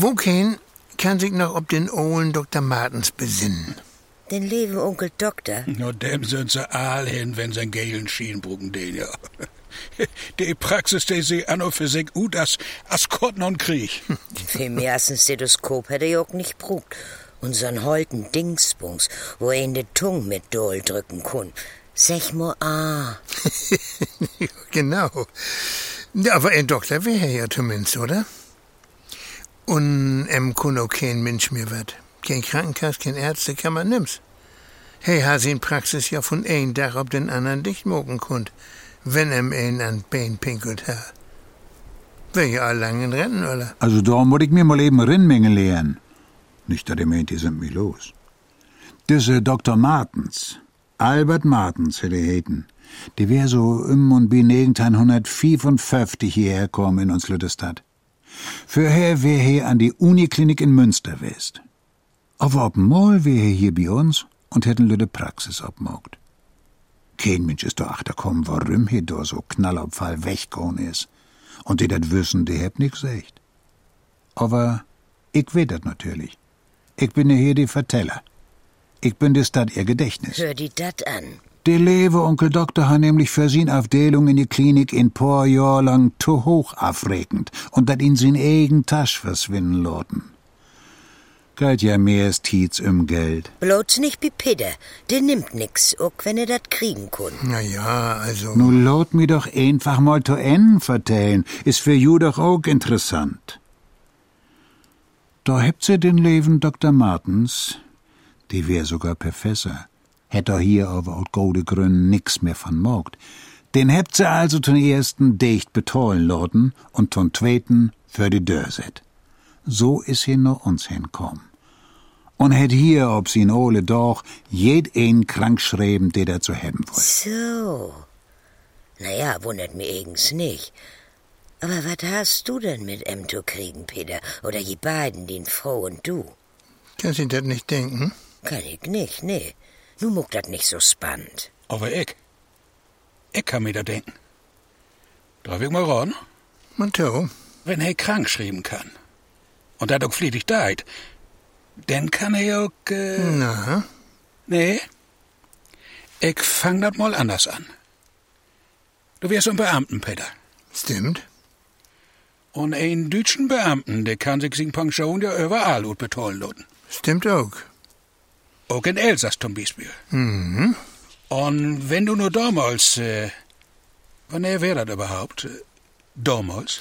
Wohin kann sich noch ob den Ohlen Dr. Martens besinnen? Den lieben Onkel Doktor? Na, dem sind sie all hin, wenn sie geilen Schienbrücken den, ja. Die Praxis, die sie an und für sich ut as, as Kotten und Krieg. Viel mehr als ein Stethoskop hätte ich auch nicht brugt. Und so'n holten Dingsbums, wo er in die Tung mit Doll drücken kun. Sech mo ah. genau. Aber ein Doktor wäre ja zumindest, oder? Und em kun auch kein Mensch mehr wird. Kein Krankenkasse, kein Ärzte, kann man nimm's. Hey, has in Praxis ja von ein Tag auf den anderen dicht mogen konnt, wenn em ein an Bein pinkelt hat. Wäre ja lang in Rennen, oder? Also da muss ich mir mal eben Rinnmengen lehren. Nicht, dass ihr meint, die sind mir los. Diese Dr. Martens, Albert Martens hätte heten, die wär so um und bi 1955 hierher kommen in uns Lüttestadt. Vorher wär he an die Uniklinik in Münster west. Aber ob mal wär he hier bei uns und hätten Lütte Praxis obmogt. Kein Mensch ist doch achterkommen, warum he da so knallabfall weggehauen is. Und die dat wissen, die heb nix echt. Aber ich weet dat natürlich. Ich bin hier die Verteller. Ich bin das dat ihr Gedächtnis. Hör die dat an. Der lewe Onkel Doktor hat nämlich für sin Aufdelung in die Klinik in paar Jahr lang zu hoch aufregend und dat in sin eigen Tasch verschwinden loten. Galt ja mehr als Tietz um Geld. Bloß nicht wie Peter. Der nimmt nix, auch wenn er dat kriegen kun. Na ja, also. Nun lot mir doch einfach mal zu Enden vertellen. Ist für ju doch auch interessant. Da hebt sie den Leben Dr. Martens, die wär sogar Professor hätt er hier aber aus gode Gründen nix mehr von morgt. Den hebt sie also zum ersten dicht betollen lorden und zum zweiten für die Dörr set. So is sie nur uns hinkommen. Und hätt hier, ob sie in Ole doch, jed ein krank schreiben, der dazu haben wollt. So. Naja, wundert mir eigens nicht. Aber was hast du denn mit em zu kriegen, Peter? Oder die beiden, den Frau und du? Kannst du das nicht denken? Kann ich nicht, nee. Nu muck dat nicht so spannend. Aber ich, ich kann mir da denken. Darf ich mal ran? Matteo? Wenn er krank schreiben kann und auch flietig deit, dann kann er auch, äh, Na? nee, ich fang dat mal anders an. Du wärst ein Beamten, Peter. Stimmt. Und ein deutschen Beamten, der kann sich sin Pension ja überall gut betollen lassen. Stimmt auch. Auch in Elsass zum Beispiel. Mhm. Und wenn du nur damals, äh, wann wär das überhaupt? Äh, damals?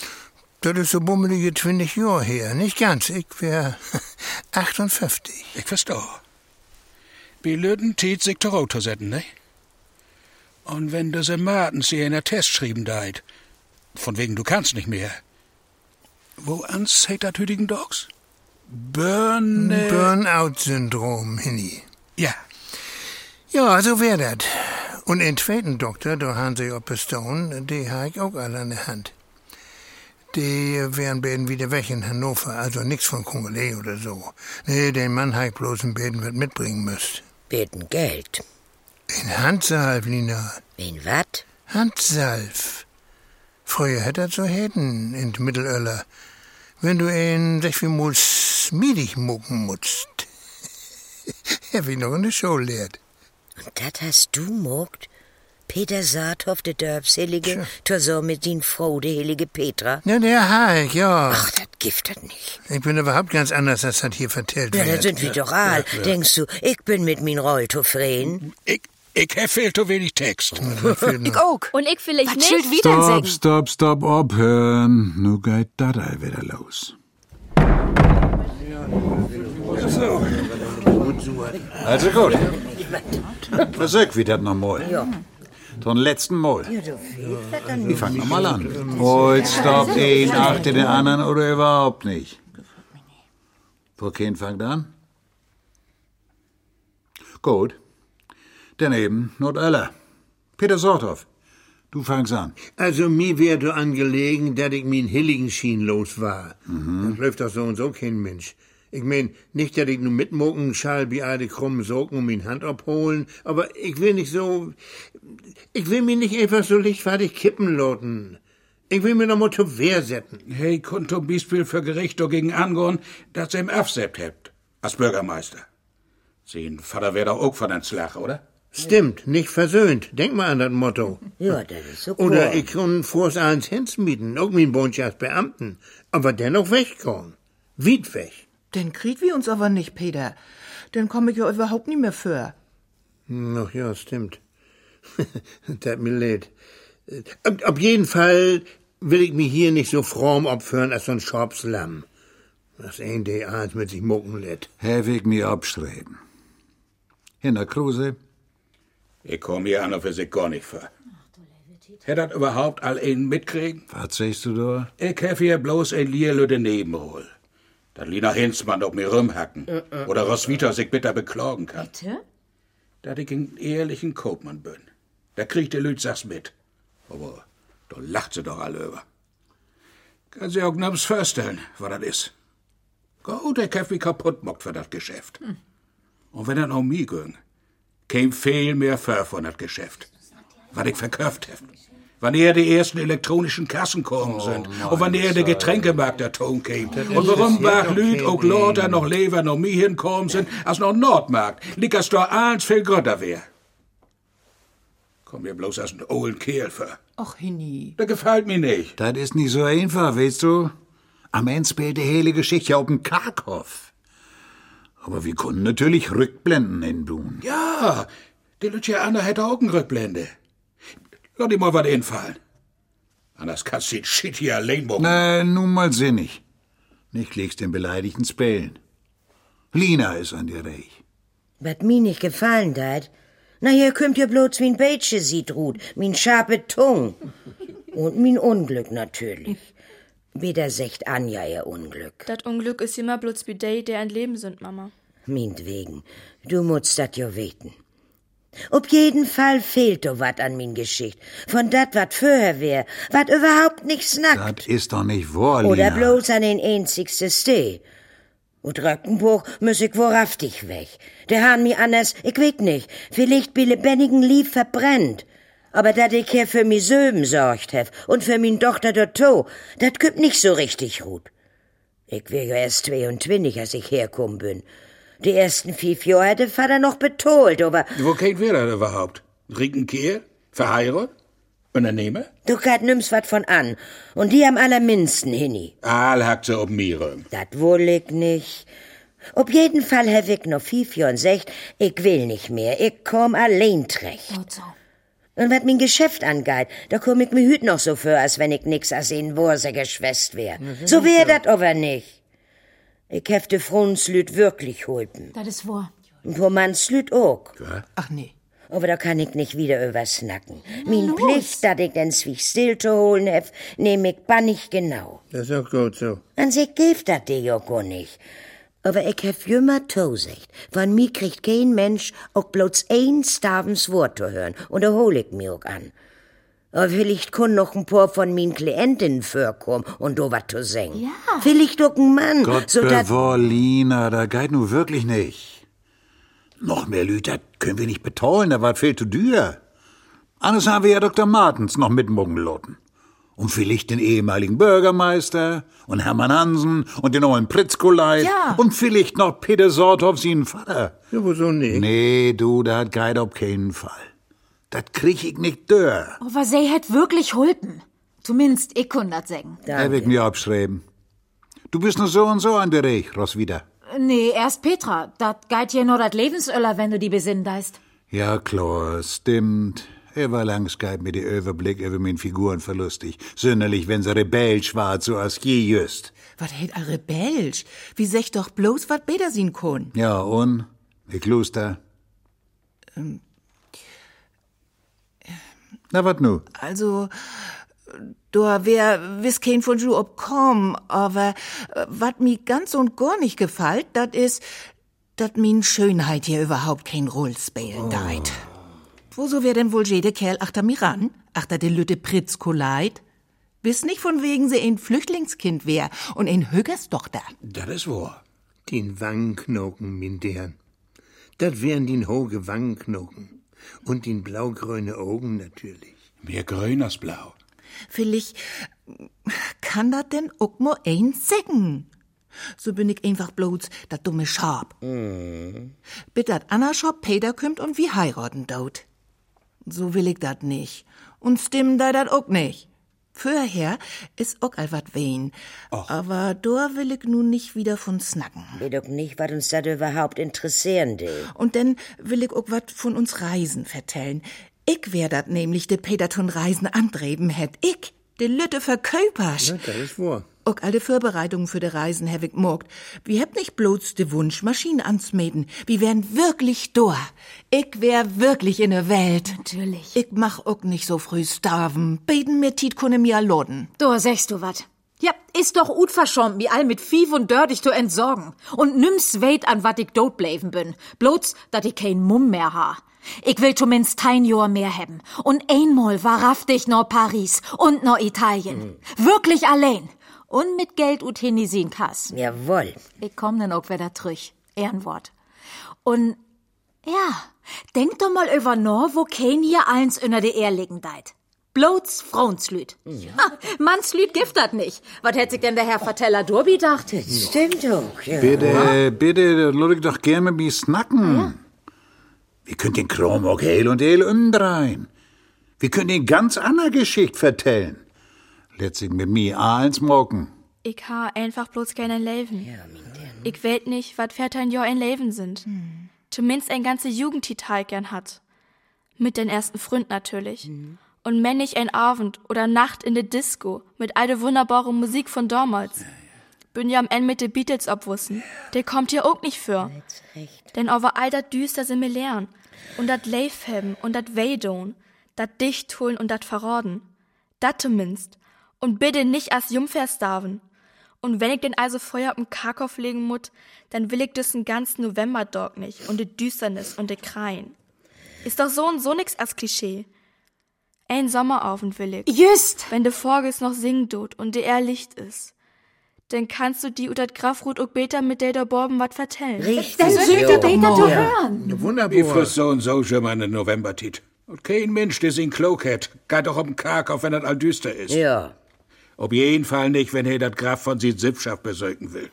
Das ist so bummelige 20 Jahre her. Nicht ganz, ich wär 58. Ich verstehe. Wie Lüden tät sich der Auto setzen, ne? Und wenn du se Martens hier in der Test schrieben deit, von wegen du kannst nicht mehr, wo ans heit dat Hüdigen Dogs? Burn... Burnout-Syndrom, Hinni. Ja. Ja, so wär dat. Und den zweiten Doktor, der Hansi Oppestone, die ha ich auch alle an der Hand. Die wären beiden wieder weg in Hannover, also nix von Kongolais oder so. Nee, den Mann ha ich bloß ein Beten was mitbringen müsst. Beten Geld. In Handsalf, Nina. In wat? Handsalf. Früher hätt er so hätten in Mittelöller. Wenn du ihn sech wie mal smiedig mucken musst. Hab ich noch in der Show lehrt. Und dat hast du mogt? Peter Saathoff, de Dörbselige, so mit din Frau, de heilige Petra? Ja, der Hulk, ja. Ach, dat giftet nicht. Ich bin überhaupt ganz anders, als das hier vertellt Ja, wird. dann sind wir doch all. Denkst du, ich bin mit min Rolto freen? Ich, ich hab viel zu wenig Text. Ich auch. Und ich vielleicht Was nicht. schild wieder Segen? stopp, stopp, abhören. Nu geht all wieder los. Also gut. Versuch wie dat noch mal. Ja. Von letzten Mal. Ich fang noch mal an. Heute stoppt ein achter den anderen oder überhaupt nicht. Wo kein fangt an? Gut. Daneben Not Ella. Peter Sorthoff. Du fangst an. Also, mir wär du angelegen, dass ich min Hilligen schien los war. Das läuft doch so und so kein Mensch. Ich mein, nicht, dass ich nur mitmucken schall wie alle krummen Socken und min Hand abholen, aber ich will nicht so, ich will mir nicht einfach so lichtfertig kippen loten. Ich will mir noch mal zur Wehr setzen. Hey, konnt zum Beispiel für Gericht dagegen angehen, dass ihr ihm absebt habt, als Bürgermeister. Sein Vater wär doch auch von den Schlag, oder? Stimmt, nicht versöhnt. Denk mal an das Motto. Ja, das ist so Oder cool. ich kann vors eins hinsmieten, auch min Wunsch als Beamten, aber dennoch wegkommen. Weit weg. Den kriegt wir uns aber nicht, Peter. Den komm ich ja überhaupt nicht mehr für. Ach ja, stimmt. Tat mir leid. Ab, ab jeden Fall will ich mich hier nicht so fromm opfern als so ein Schorpslamm. Das ein der eins mit sich mucken lädt. Hef ich mir abstreben. Hinter Kruse. Ich komm hier an für sich gar nicht für. Hätt dat überhaupt all einen mitkriegen? Was sagst du da? Ich hef hier bloß ein Lierlüde Nebenhol. Dat Lina Hinzmann auf mir rumhacken. Oder Roswitha sich bitter beklagen kann. Bitte? Dat ich ein ehrlichen Kaufmann bin. Da kriegt der Lüt sag's mit. Aber da lacht sie doch alle über. Kann sie auch nabs vorstellen, was das ist. Gut, ich hab mich kaputt mockt für das Geschäft. Und wenn er noch mir ging, käm viel mehr für von das Geschäft. Was ich verkauft hab. Wann er die ersten elektronischen Kassen kommen sind. und wann er der Getränkemarkt der Ton käm. Und warum war Lüt auch lauter noch Lever noch mir hinkommen sind, als noch Nordmarkt. Liegt das doch eins viel grötter wär. Komm mir bloß als ein olden Kerl für. Ach, Hinni. Der gefällt mir nicht. Das ist nicht so einfach, weißt du? Am Ende spielt die hele Geschichte auf dem Karkhoff. Aber wir konnten natürlich Rückblenden entbluen. Ja, die Luciana hätte auch eine Rückblende. Lass dir mal was einfallen. Anders kannst du den Shit hier allein machen. Na, nun mal sinnig. Nicht legst den Beleidigten spellen. Lina ist an dir reich. Was mir nicht gefallen dat, na hier kümmt ihr bloß wie ein Beitsche sieht ruht, min scharfe Tung. Und min Unglück natürlich. Wieder secht Anja ihr Unglück. Das Unglück ist immer bloß wie die, der ein Leben sind, Mama. Mintwegen, du musst dat jo weten. Ob jeden Fall fehlt do wat an min Geschicht. Von dat wat vorher wär, wat überhaupt nicht snackt. Das ist doch nicht wahr, Lina. Oder bloß an den einzigste Steh. Und Röckenbuch muss ich wahrhaftig weg. Der han mi anders, ich weet nicht, vielleicht bi lebendigen Lieb verbrennt. Aber dat ich hier für mi Söben sorgt hef und für min Tochter Dotto, dat kümmt nicht so richtig gut. Ich wär ja erst 22, als ich herkommen bin. Die ersten fünf Jahre hat der Vater noch betolt, aber Wo kennt wer das überhaupt? Riekenkehr? Verheiratet? Unternehmer? du kat nimmst wat von an. Und die am allerminsten, Hinni. Aal hackt sie ob mir. Dat wohl ich nicht. Ob jeden Fall Herr Wick noch fünf Jahren sagt, ich will nicht mehr, ich komm allein trecht. Gut so. Und wat mein Geschäft angeht, da komm ich mir hüt noch so für, als wenn ich nix als in Wurse geschwäst wär. So wär dat aber nicht. Ich hef de Frunslüt wirklich holpen. Das ist wahr. Und wo Mannslüt auch. Ach nee. Aber da kann ich nicht wieder übersnacken. Min Pflicht, dat ich den Zwieg still zu holen hef, nehm ich bannig genau. Das ist auch gut so. An sich gibt dat dir ja gar nicht. Aber ich hef jümmer Tosicht. Von mir kriegt kein Mensch auch bloß ein Stavens Wort zu hören. Und da hol ich mir auch an. Aber vielleicht kun noch ein paar von min Klientinnen vorkommen und do wat zu singen. Ja. Vielleicht auch ein Mann, Gott so dat... bewahre, Lina, da geht nu wirklich nicht. Noch mehr Lüt, das können wir nicht betollen, da war viel zu dür. Anders haben wir ja Dr. Martens noch mitmogen loten. Und vielleicht den ehemaligen Bürgermeister und Hermann Hansen und den neuen Pritzkoleit Ja. und vielleicht noch Peter Sorthoff, seinen Vater. Ja, wieso nicht? Nee, du, da hat geht auf keinen Fall. Das krieg ich nicht dör. Aber sie hat wirklich hulpen. Zumindest ich kann das sagen. Er wird mir abschreiben. Du bist nur so und so an der Reich, Roswitha. Nee, erst Petra. Dat geht ja nur dat Lebensöller, wenn du die besinnen deist. Ja, klar, stimmt. Er war langskeit mit der Überblick über min Figuren verlustig. Sünderlich, wenn sie rebellisch war, so als je just. Was hält a rebellisch? Wie sech doch bloß, wat beder sin kun? Ja, und? Wie Kloster? Na, wat nu? Also, da wär wiss kein von Ju obkommen, aber äh, wat mi ganz und gar nicht gefällt, dat is, dat min Schönheit hier überhaupt kein Roll spielen deit. Woso wär denn wohl jede Kerl achter mir ran? Achter de Lütte Pritz Koleit? Wiss nicht von wegen sie ein Flüchtlingskind wär und ein Hüggerstochter. Das ist wahr. Den Wangenknochen, min Dern. Das wären den hohe Wangenknochen. Und den blaugrüne Augen natürlich. Mehr grün als blau. Vielleicht kann dat denn auch nur ein sägen. So bin ich einfach bloß dat dumme Schab. Bitte dat Anna Schab Peter kümmt und wie heiraten dort. So will ich dat nicht. Und stimmen da dat auch nicht. Vorher is auch all wat wen. Aber da will ich nun nicht wieder von snacken. Weet auch nicht, was uns das überhaupt interessieren will. Und dann will ich auch wat von uns Reisen vertellen. Ich wär dat nämlich de Peterton Reisen antreben hätt. Ich, de Lütte Verköpers. Ja, das ist wahr. Auch alle Vorbereitungen für de Reisen hab ich morgt. Wir habt nicht bloß de Wunsch, Maschinen anzumeten. Wir wären wirklich da. Ich wär wirklich in der Welt. Natürlich. Ich mach auch nicht so früh starven. Beten mir Tiet kunne mir loden. Da sagst du wat. Ja, ist doch ut verschommt, mi all mit Vieh und Dördig zu entsorgen. Und nimm's weit an, wat ich dort bleiben bin. Bloß, dat ich kein Mumm mehr ha. Ich will zumindest ein Jahr mehr haben. Und einmal wahrhaftig noch Paris und noch Italien. Wirklich allein. Und mit Geld ut Hinisin Kass. Jawohl. Ich komm dann auch wieder trüch. Ehrenwort. Und, ja, denk doch mal über no, wo kein hier eins unter de Ehr liegen deit. Bloß Frauenslüt. Ha, Mannslüt gift dat nicht. Was hätt sich denn der Herr Verteller Durbi dacht? Stimmt doch, ja. Bitte, bitte, ich doch gern mit mir snacken. Wir können den Kram auch hell und hell umdrehen. Wir können den ganz andere Geschichte vertellen. Letztlich mit mir eins morgen. Ich ha einfach bloß gerne Leben. Ich weet nicht, wat Väter ein Jahr ein Leben sind. Zumindest ein ganze Jugendtitel gern hat. Mit den ersten Fründ natürlich. Und wenn nicht ein Abend oder Nacht in der Disco mit all der wunderbare Musik von damals. Bin ja am Ende mit de Beatles obwussen. Der kommt hier auch nicht für. Denn over all dat Düster sind wir lernen. Und dat Leif haben und dat Weidon. Dat dicht holen und dat verraden. Dat zumindest. Und bitte nicht als Jungferstarven. Und wenn ich den also Feuer auf den Karkow legen mut, dann will ich das den ganzen Novemberdog nicht und die Düsternis und die Kreien. Ist doch so und so nix als Klischee. Ein Sommerabend will ich. Just! Wenn de Vorges noch singen tut und de er Licht ist. Dann kannst du die utat Grafrut und Beta mit der da Borben wat vertellen. Richtig. Dann sind wir Peter zu Ja, hören. Wie wunderbar. frisst so und so schon mal in Novembertit. Und kein Mensch, der sin Klog hat, geht doch um Karkauf, wenn das all düster ist. Ja. Ob jeden Fall nicht, wenn er das Graf von sin Sippschaft besöken will.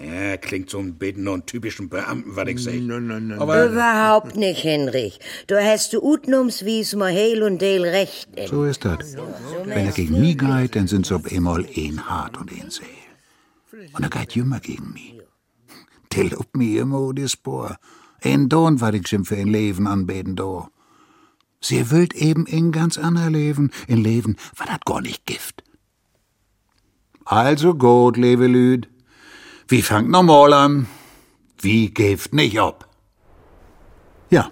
Ja, klingt so ein bisschen und typischen Beamten, was ich sag. Nein, nein, nein. Aber Überhaupt nicht, Henrich. Du hast du utnums wie's mal heil und deil recht. in. So ist das. Wenn er gegen mich geht, dann sind's ob einmal ein hart und ein See. Und er geht immer gegen mich. Der lobt mir immer die Spur. Ein Don war ich schon für ein Leben anbeten da. Sie willt eben in ganz ander Leben, in Leben, war dat gar nicht Gift. Also gut, liebe Lüd. Wie fangt normal an? Wie geeft nicht ab? Ja.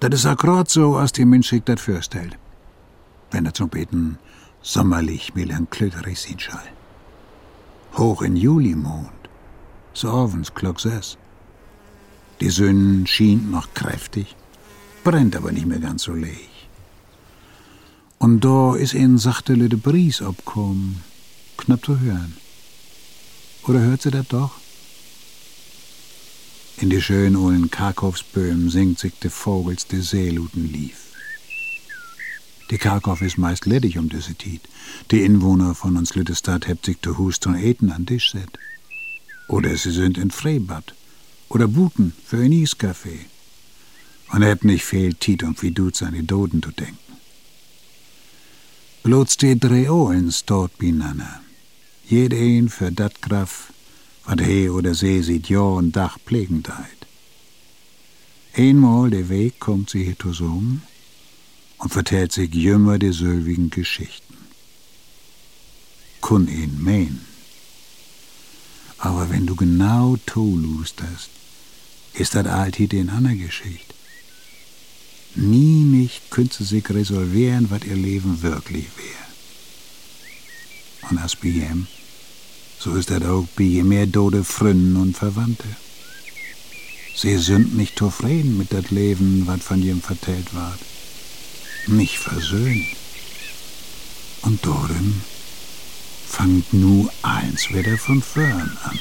Das ist akkurat so, als die Mensch sich das vorstellt. Wenn er zum Beten sommerlich melancholisch sein schall. Hoch in Julimond, so abends klock sechs. Die Sonne schien noch kräftig, brennt aber nicht mehr ganz so leg. Und da ist ein sachte Lüde Bries abkommen, knapp zu hören. Oder hört sie das doch? In die schönen ollen Karkowsböhmen singt sich de Vogels de Seeluten lief. Die Karkow ist meist ledig um diese Tiet. Die Inwohner von uns Lüttestadt hebt sich de Hust und Eten an Tisch set. Oder sie sind in Freibad. Oder Buten für ein Eiscafé. Und hebt nicht viel Tiet, um wie du an die Doden zu denken. Bloß die drei Ohens dort binanna. Jed ein für dat Graf, wat he oder sie sieht Jahr und Dach pflegend heit. Einmal der Weg kommt sie hier zusammen und vertellt sich jümmer die sölwigen Geschichten. Kun ihn mein. Aber wenn du genau tolust hast, ist das alltid in einer Geschichte. Nie nicht könnt sie sich resolvieren, was ihr Leben wirklich wäre. Und als ihm, so ist das auch bei je mehr dode Fründen und Verwandte. Sie sind nicht zufrieden mit das Leben, was von ihm vertellt ward. Nicht versöhnt. Und darin fangt nu eins wieder von vorn an.